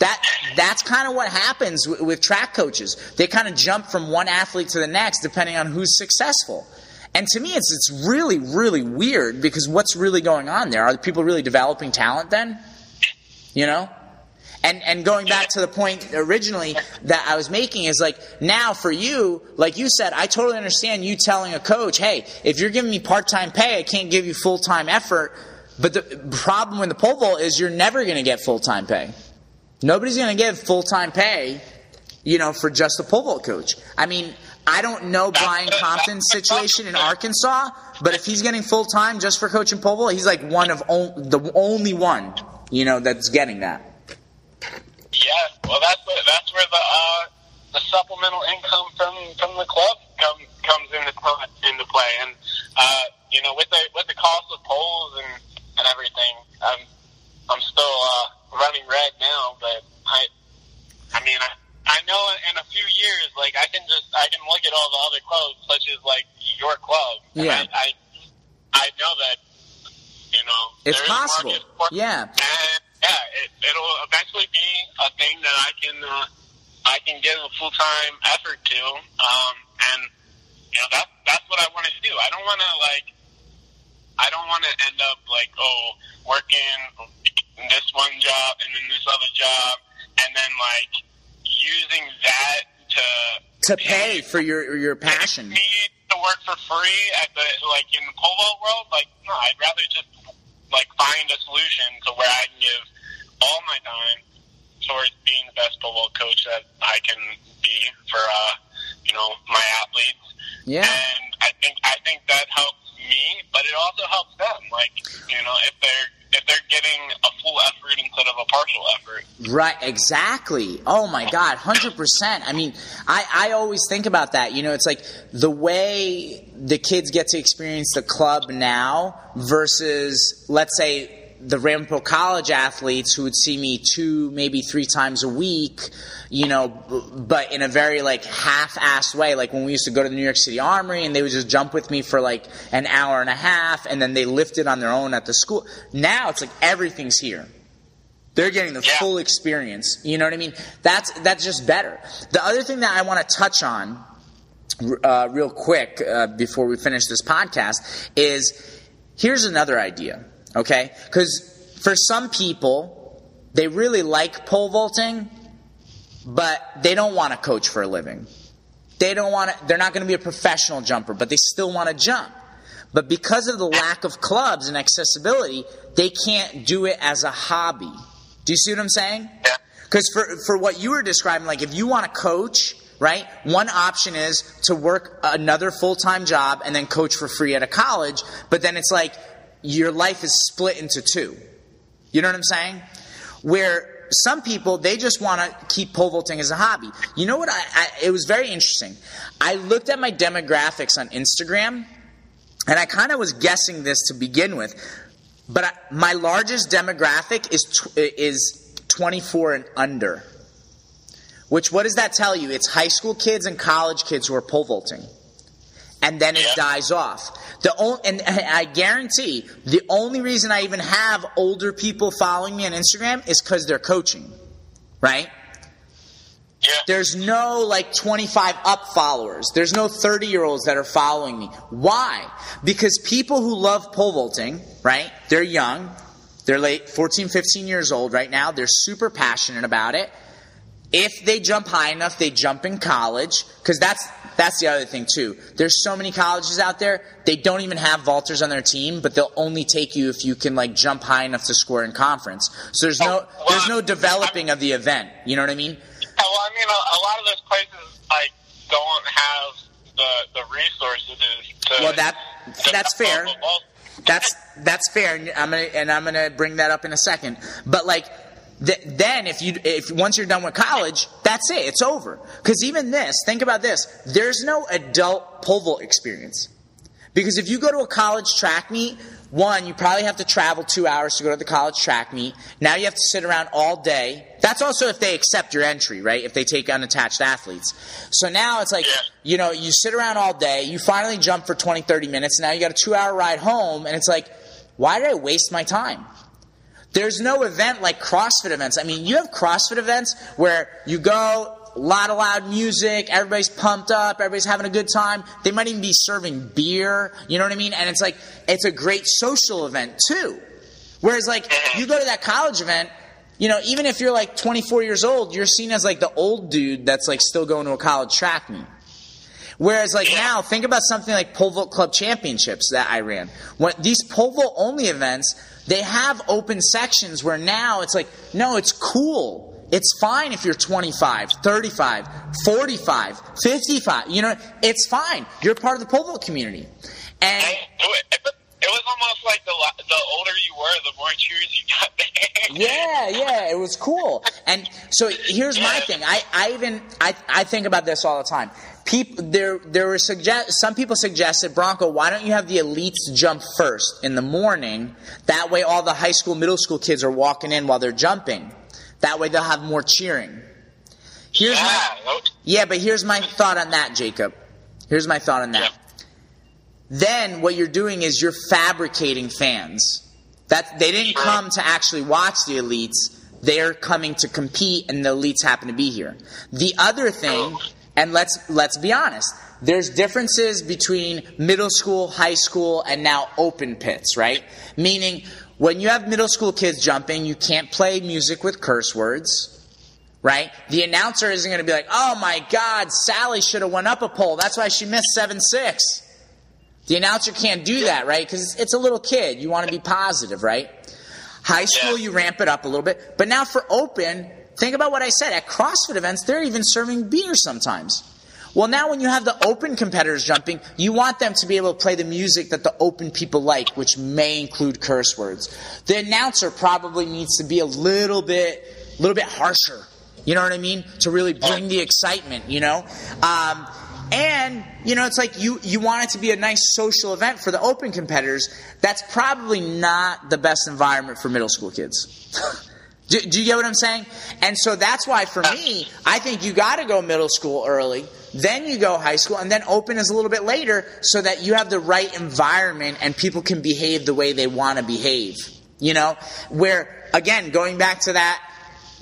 That that's kind of what happens with, with track coaches. They kind of jump from one athlete to the next depending on who's successful. And to me, it's, it's really, really weird because what's really going on there? Are the people really developing talent then? You know? And, and going back to the point originally that I was making is like now for you, like you said, I totally understand you telling a coach, hey, if you're giving me part time pay, I can't give you full time effort. But the problem with the pole vault is you're never going to get full time pay. Nobody's going to give full time pay, you know, for just a pole vault coach. I mean, I don't know Brian Compton's situation in Arkansas, but if he's getting full time just for coaching pole he's like one of the only one, you know, that's getting that. Yeah, well, that's that's where the uh, the supplemental income from from the club come, comes into into play, and uh, you know, with the with the cost of poles and and everything, I'm I'm still uh, running red now, but I I mean I. I know in a few years, like I can just I can look at all the other clubs, such as like your club. Yeah. I, I I know that you know It's there is a possible. market for- Yeah. and yeah, it, it'll eventually be a thing that I can uh, I can give a full time effort to, um, and you know that's that's what I want to do. I don't want to like I don't want to end up like oh working this one job and then this other job, and then like using that to To pay for your your passion. to work for free at the like in the polo world. Like no, I'd rather just find a solution to where I can give all my time towards being the best polo coach that I can be for uh, you know my athletes. Yeah. And I think I think that helps me, but it also helps them. Like you know if they're if they're getting a full effort instead of a partial effort. Right, exactly. Oh my God, 100%. I mean, I, I always think about that. You know, it's like the way the kids get to experience the club now versus, let's say, the Ramapo College athletes who would see me two, maybe three times a week, you know, but in a very like half-assed way. Like when we used to go to the New York City Armory and they would just jump with me for like an hour and a half and then they lifted on their own at the school. Now it's like everything's here. They're getting the Yeah. full experience. You know what I mean? That's that's just better. The other thing that I want to touch on, uh, real quick, uh, before we finish this podcast, is here's another idea. Okay, because for some people, they really like pole vaulting, but they don't want to coach for a living. They don't want to. They're not going to be a professional jumper, but they still want to jump. But because of the lack of clubs and accessibility, they can't do it as a hobby. Do you see what I'm saying? Yeah. Because for, for what you were describing, like if you want to coach, right, one option is to work another full time job and then coach for free at a college, but then it's like your life is split into two. You know what I'm saying? Where some people they just want to keep pole vaulting as a hobby. You know what? I, I it was very interesting. I looked at my demographics on Instagram, and I kind of was guessing this to begin with, but I, my largest demographic is tw- is 24 and under. Which what does that tell you? It's high school kids and college kids who are pole vaulting, and then it dies off. The only, and I guarantee the only reason I even have older people following me on Instagram is because they're coaching, right? Yeah. There's no like 25 up followers. There's no 30 year olds that are following me. Why? Because people who love pole vaulting, right? They're young. They're late 14, 15 years old right now. They're super passionate about it. If they jump high enough, they jump in college because that's that's the other thing too. There's so many colleges out there. They don't even have vaulters on their team, but they'll only take you if you can like jump high enough to score in conference. So there's no Oh, there's no uh, developing of the event. You know what I mean? Yeah, well, I mean, a, a lot of those places like don't have the the resources to. Well, that that's fair. develop a ball. That's that's fair, and I'm gonna and I'm gonna bring that up in a second. But like, th- then if you if once you're done with college, that's it. It's over. Because even this, think about this. There's no adult pole vault experience. Because if you go to a college track meet, one, you probably have to travel two hours to go to the college track meet. Now you have to sit around all day. That's also if they accept your entry, right? If they take unattached athletes. So now it's like, you know, you sit around all day, you finally jump for 20, 30 minutes, now you got a two hour ride home, and it's like, why did I waste my time? There's no event like CrossFit events. I mean, you have CrossFit events where you go, a lot of loud music, everybody's pumped up, everybody's having a good time. They might even be serving beer, you know what I mean? And it's like, it's a great social event too. Whereas, like, you go to that college event, you know, even if you're like 24 years old, you're seen as like the old dude that's like still going to a college track meet. Whereas, like now, think about something like pole vault club championships that I ran. When these pole vault only events, they have open sections where now it's like, no, it's cool. It's fine if you're 25, 35, 45, 55. You know, it's fine. You're part of the pole vault community. And it, was almost like the the older you were, the more cheers you got there. yeah, yeah, it was cool. And so here's my thing. I, I even I, I think about this all the time. People there there were suggest some people suggested Branko, why don't you have the elites jump first in the morning? That way all the high school, middle school kids are walking in while they're jumping. That way they'll have more cheering. Here's yeah, my Yeah, but here's my thought on that, Jacob. Here's my thought on that. Yeah. Then what you're doing is you're fabricating fans. That they didn't come to actually watch the elites. They're coming to compete and the elites happen to be here. The other thing, oh. And let's let's be honest, there's differences between middle school, high school, and now open pits, right? Meaning when you have middle school kids jumping, you can't play music with curse words right? The announcer isn't going to be like, "Oh my God, Sally should have went up a pole. That's why she missed seven six." The announcer can't do that, right? Because it's a little kid. You want to be positive, right? High school, you ramp it up a little bit, but now for open, think about what I said. At CrossFit events, they're even serving beer sometimes. Well, now when you have the open competitors jumping, you want them to be able to play the music that the open people like, which may include curse words. The announcer probably needs to be a little bit, a little bit harsher. You know what I mean? To really bring the excitement, you know? Um, and, you know, it's like you, you want it to be a nice social event for the open competitors. That's probably not the best environment for middle school kids. Do, do you get what I'm saying? And so that's why for me, I think you got to go middle school early, then you go high school, and then open is a little bit later so that you have the right environment and people can behave the way they want to behave. You know, where again, going back to that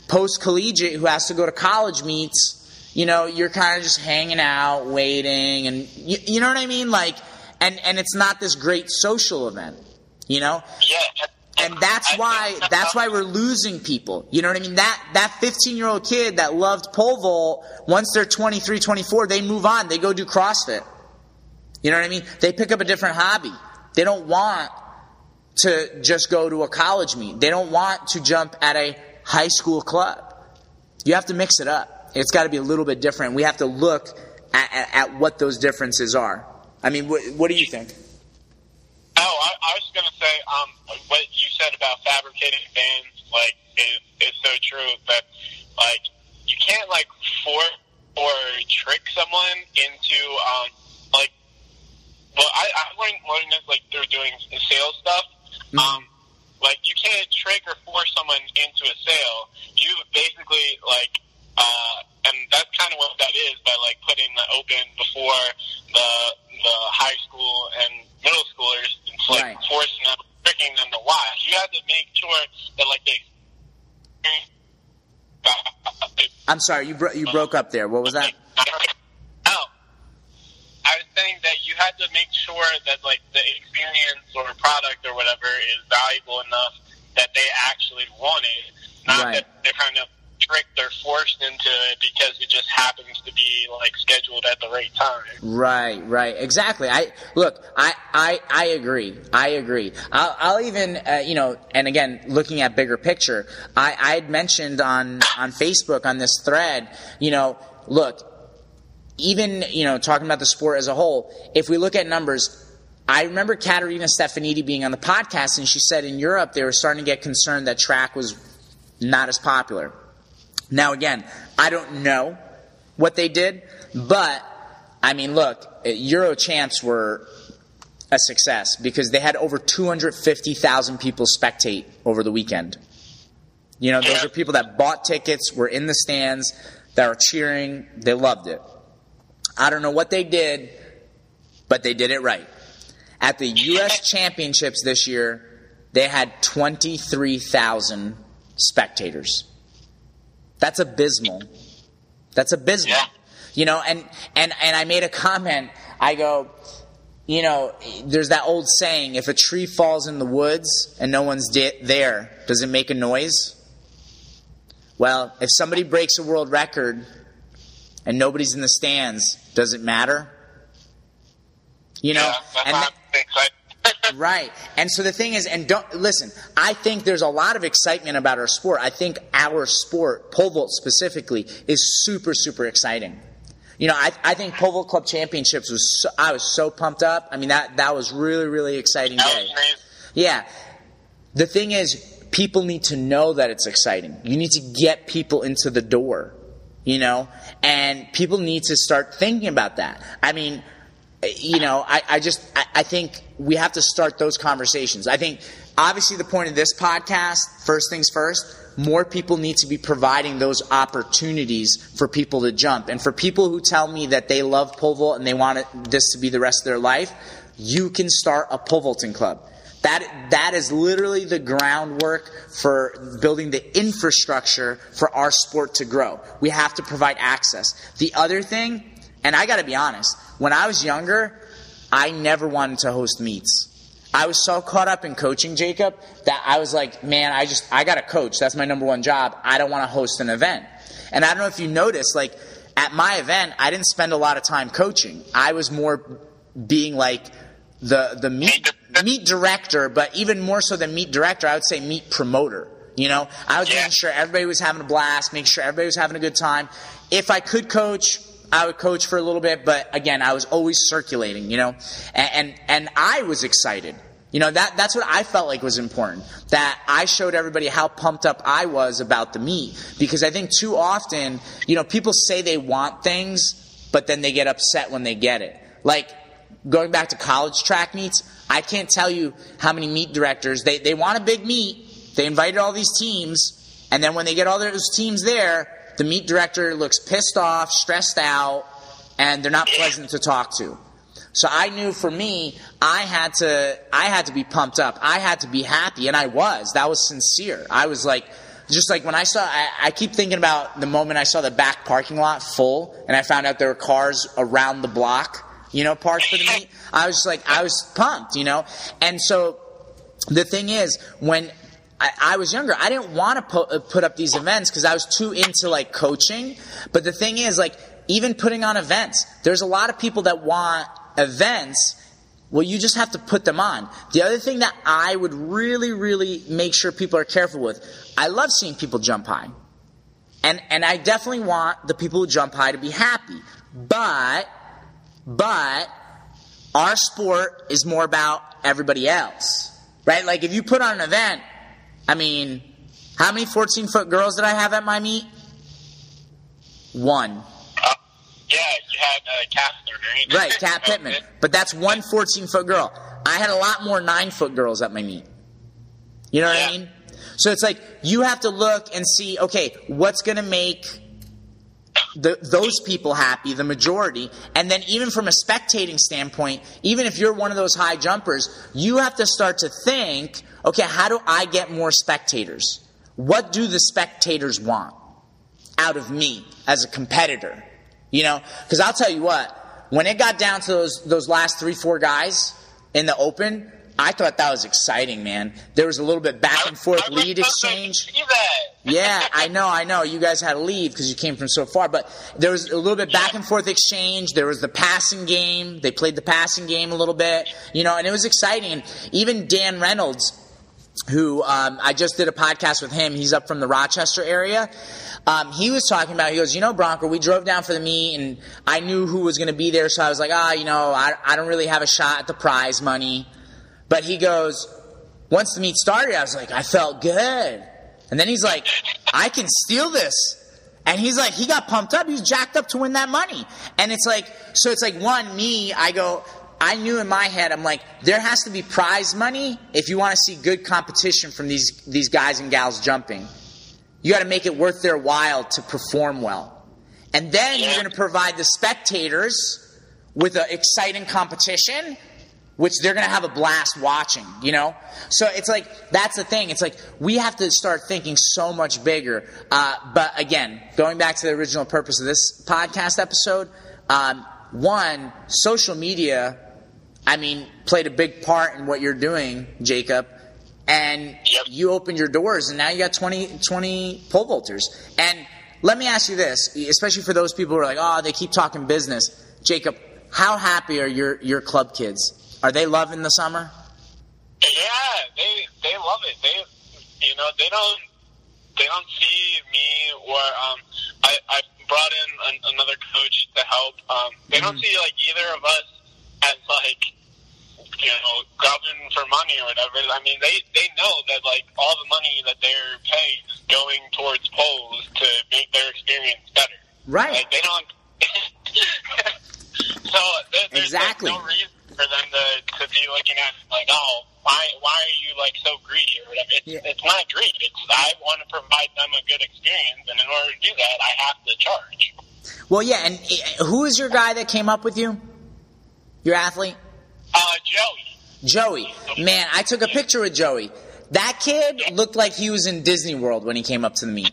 post collegiate who has to go to college meets, you know, you're kind of just hanging out, waiting, and you, you know what I mean? Like, and and it's not this great social event. You know, Yeah. And that's why that's why we're losing people. You know what I mean? That that 15 year old kid that loved pole vault, once they're 23, 24, they move on. They go do CrossFit. You know what I mean? They pick up a different hobby. They don't want to just go to a college meet. They don't want to jump at a high school club. You have to mix it up. It's got to be a little bit different. We have to look at, at, at what those differences are. I mean, what, what do you think? Oh, I, I was going to say, um, fabricating fans, like, is, is so true that, like, you can't, like, force or trick someone into, um, like, well, I, I learned, learned this, like, through doing the sales stuff. Um, like, you can't trick or force someone into a sale. You basically, like, uh, and that's kind of what that is by, like, putting the open before the, the high school and middle schoolers. It's like Right. forcing them, tricking them to watch. You have to make sure that, like, they. I'm sorry, you bro- you broke up there. What was that? Oh, I was saying that you had to make sure that like the experience or product or whatever is valuable enough that they actually want it, not Right. that they're kind of tricked or forced into it because it just happens to be like scheduled at the right time. Right, right, exactly. I look, I, I, I agree. I agree. I'll, I'll even, uh, you know, and again, looking at bigger picture, I, I had mentioned on on Facebook on this thread, you know, look, even you know, talking about the sport as a whole, if we look at numbers. I remember Katerina Stefanidi being on the podcast, and she said in Europe they were starting to get concerned that track was not as popular. Now, again, I don't know what they did, but I mean, look, Euro champs were a success because they had over 250,000 people spectate over the weekend. You know, those are people that bought tickets, were in the stands, that were cheering, they loved it. I don't know what they did, but they did it right. At the U.S. Championships this year, they had 23,000 spectators. That's abysmal. That's abysmal. Yeah. You know, and, and, and I made a comment. I go, you know, there's that old saying, if a tree falls in the woods and no one's de- there, does it make a noise? Well, if somebody breaks a world record and nobody's in the stands, does it matter? You know, yeah, and exciting. Right. And so the thing is, and don't listen. I think there's a lot of excitement about our sport. I think our sport, pole vault specifically, is super super exciting. You know, I, I think pole vault club championships was so, I was so pumped up. I mean that that was really really exciting day. Yeah. The thing is, people need to know that it's exciting. You need to get people into the door, you know? And people need to start thinking about that. I mean, you know, I, I just, I, I think we have to start those conversations. I think, obviously, the point of this podcast, first things first, more people need to be providing those opportunities for people to jump. And for people who tell me that they love pole vault and they want it, this to be the rest of their life, you can start a pole vaulting club. That, that is literally the groundwork for building the infrastructure for our sport to grow. We have to provide access. The other thing, and I gotta be honest, when I was younger, I never wanted to host meets. I was so caught up in coaching Jacob that I was like, man, I just, I gotta coach. That's my number one job. I don't wanna host an event. And I don't know if you noticed, like, at my event, I didn't spend a lot of time coaching. I was more being like the, the meet, meet director, but even more so than meet director, I would say meet promoter. You know, I was Yeah. making sure everybody was having a blast, making sure everybody was having a good time. If I could coach, I would coach for a little bit, but again, I was always circulating, you know, and, and, and I was excited. You know, that, that's what I felt like was important. That I showed everybody how pumped up I was about the meet. Because I think too often, you know, people say they want things, but then they get upset when they get it. Like, going back to college track meets, I can't tell you how many meet directors, they, they want a big meet, they invited all these teams, and then when they get all those teams there, the meet director looks pissed off, stressed out, and they're not pleasant to talk to. So I knew for me, I had to, I had to be pumped up. I had to be happy, and I was. That was sincere. I was like, just like when I saw, I, I keep thinking about the moment I saw the back parking lot full, and I found out there were cars around the block, you know, parked for the meet. I was like, I was pumped, you know, and so the thing is, when I, I was younger, I didn't want to put, uh, put up these events because I was too into like coaching. But the thing is, like, even putting on events, there's a lot of people that want events. Well, you just have to put them on. The other thing that I would really, really make sure people are careful with, I love seeing people jump high. And, and I definitely want the people who jump high to be happy. But, but, our sport is more about everybody else. Right? Like if you put on an event, I mean, how many 14 foot girls did I have at my meet? One. Uh, yeah, you had uh. Right, Kat Pittman. But that's one 14 foot girl. I had a lot more 9 foot girls at my meet. You know what I mean? So it's like you have to look and see, okay, what's going to make the, those people happy, the majority. And then even from a spectating standpoint, even if you're one of those high jumpers, you have to start to think, okay, how do I get more spectators? What do the spectators want out of me as a competitor? You know, because I'll tell you what, when it got down to those, those last three, four guys in the open, I thought that was exciting, man. There was a little bit back and forth lead exchange. excited to see that. Yeah, I know, I know. You guys had to leave because you came from so far, but there was a little bit back and forth exchange. There was the passing game. They played the passing game a little bit, you know, and it was exciting. And even Dan Reynolds, who um, I just did a podcast with him. He's up from the Rochester area. Um, he was talking about. He goes, you know, Branko. We drove down for the meet, and I knew who was going to be there, so I was like, ah, you know, I, I don't really have a shot at the prize money. But he goes, once the meet started, I was like, I felt good. And then he's like, I can steal this. And he's like, he got pumped up. He was jacked up to win that money. And it's like, so it's like, one, me, I go, I knew in my head, I'm like, there has to be prize money if you want to see good competition from these, these guys and gals jumping. You got to make it worth their while to perform well. And then you're going to provide the spectators with an exciting competition, which they're going to have a blast watching, you know? So it's like, that's the thing. It's like, we have to start thinking so much bigger. Uh, but again, going back to the original purpose of this podcast episode, um, one, social media, I mean, played a big part in what you're doing, Jacob. And you opened your doors, and now you got 20, 20 pole vaulters. And let me ask you this, especially for those people who are like, oh, they keep talking business. Jacob, how happy are your, your club kids? Are they loving the summer? Yeah, they they love it. They you know they don't they don't see me or um, I I brought in an, another coach to help. Um, they don't mm. see like either of us as like you know grabbing for money or whatever. I mean they they know that like all the money that they're paying is going towards poles to make their experience better. Right. Like, they don't. so there, there's, exactly. There's no reason for them to, to be looking at like, oh, why why are you like so greedy or whatever? It's, Yeah. it's not greed. It's I want to provide them a good experience, and in order to do that, I have to charge. Well, yeah, and uh, who is your guy that came up with you? Your athlete? Uh, Joey. Joey. Man, I took a picture with Joey. That kid looked like he was in Disney World when he came up to the meet.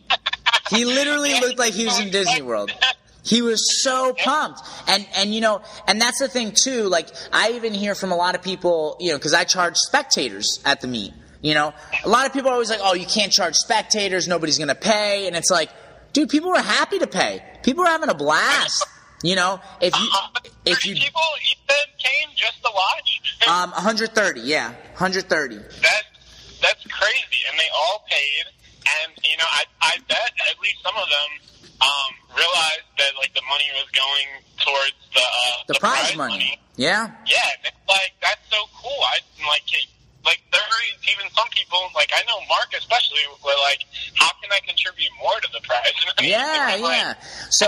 He literally looked like he was in Disney World. He was so pumped. And and you know, and that's the thing too, like I even hear from a lot of people, you know, cuz I charge spectators at the meet. You know, a lot of people are always like, "Oh, you can't charge spectators, nobody's going to pay." And it's like, dude, people were happy to pay. People were having a blast. You know, if you Uh, if you people said came just to watch. um 130, yeah, 130. that that's crazy, and they all paid. And you know, I I bet at least some of them um, realized that like the money was going towards the uh, The prize money. Yeah. Yeah, it's like that's so cool. I like like there are even some people like I know Mark especially were like, how can I contribute more to the prize? Yeah, Like, yeah. So,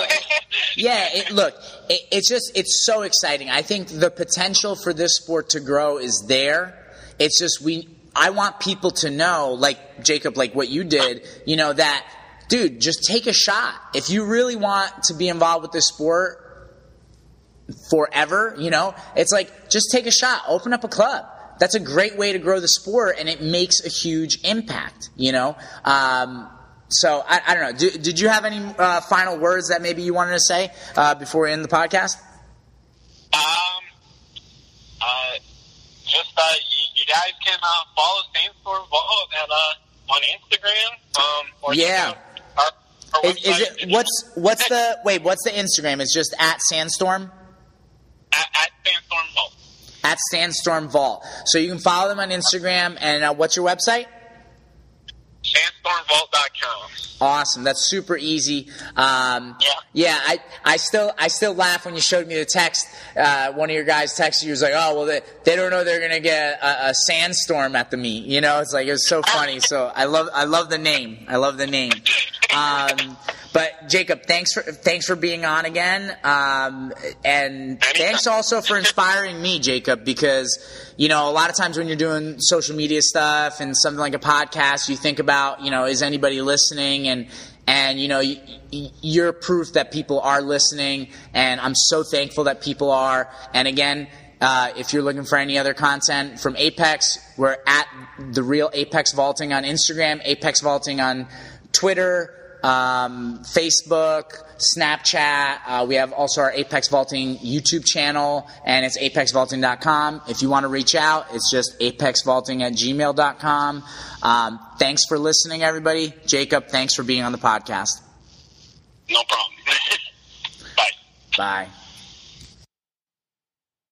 yeah, it, look, it, it's just it's so exciting. I think the potential for this sport to grow is there. It's just we. I want people to know, like Jacob, like what you did. You know that, dude. Just take a shot. If you really want to be involved with this sport forever, you know, it's like just take a shot. Open up a club. That's a great way to grow the sport, and it makes a huge impact. You know. Um, so I, I don't know. Do, did you have any uh, final words that maybe you wanted to say uh, before we end the podcast? Um, uh, just uh, you, you guys can uh, follow Sandstorm Vault at uh, on Instagram. Um, or Yeah. Out Our, our Is, is it what's what's the wait? What's the Instagram? It's just at Sandstorm at, at Sandstorm Vault? at Sandstorm Vault. So you can follow them on Instagram. And uh, what's your website? SandstormVault.com. Awesome. That's super easy. Um, Yeah. yeah. I, I still I still laugh when you showed me the text. Uh, one of your guys texted you was like, "Oh, well, they, they don't know they're gonna get a, a sandstorm at the meet." You know, it's like it was so funny. So I love I love the name. I love the name. Um, but Jacob, thanks for thanks for being on again, um, and thanks also for inspiring me, Jacob, because you know a lot of times when you're doing social media stuff and something like a podcast, you think about you know is anybody listening and and you know you, you're proof that people are listening, and I'm so thankful that people are. And again. Uh, if you're looking for any other content from Apex, we're at the real Apex Vaulting on Instagram, Apex Vaulting on Twitter, um, Facebook, Snapchat. Uh, we have also our Apex Vaulting YouTube channel, and it's apexvaulting.com. If you want to reach out, it's just apexvaulting at gmail.com. Um, thanks for listening, everybody. Jacob, thanks for being on the podcast. No problem. Bye. Bye.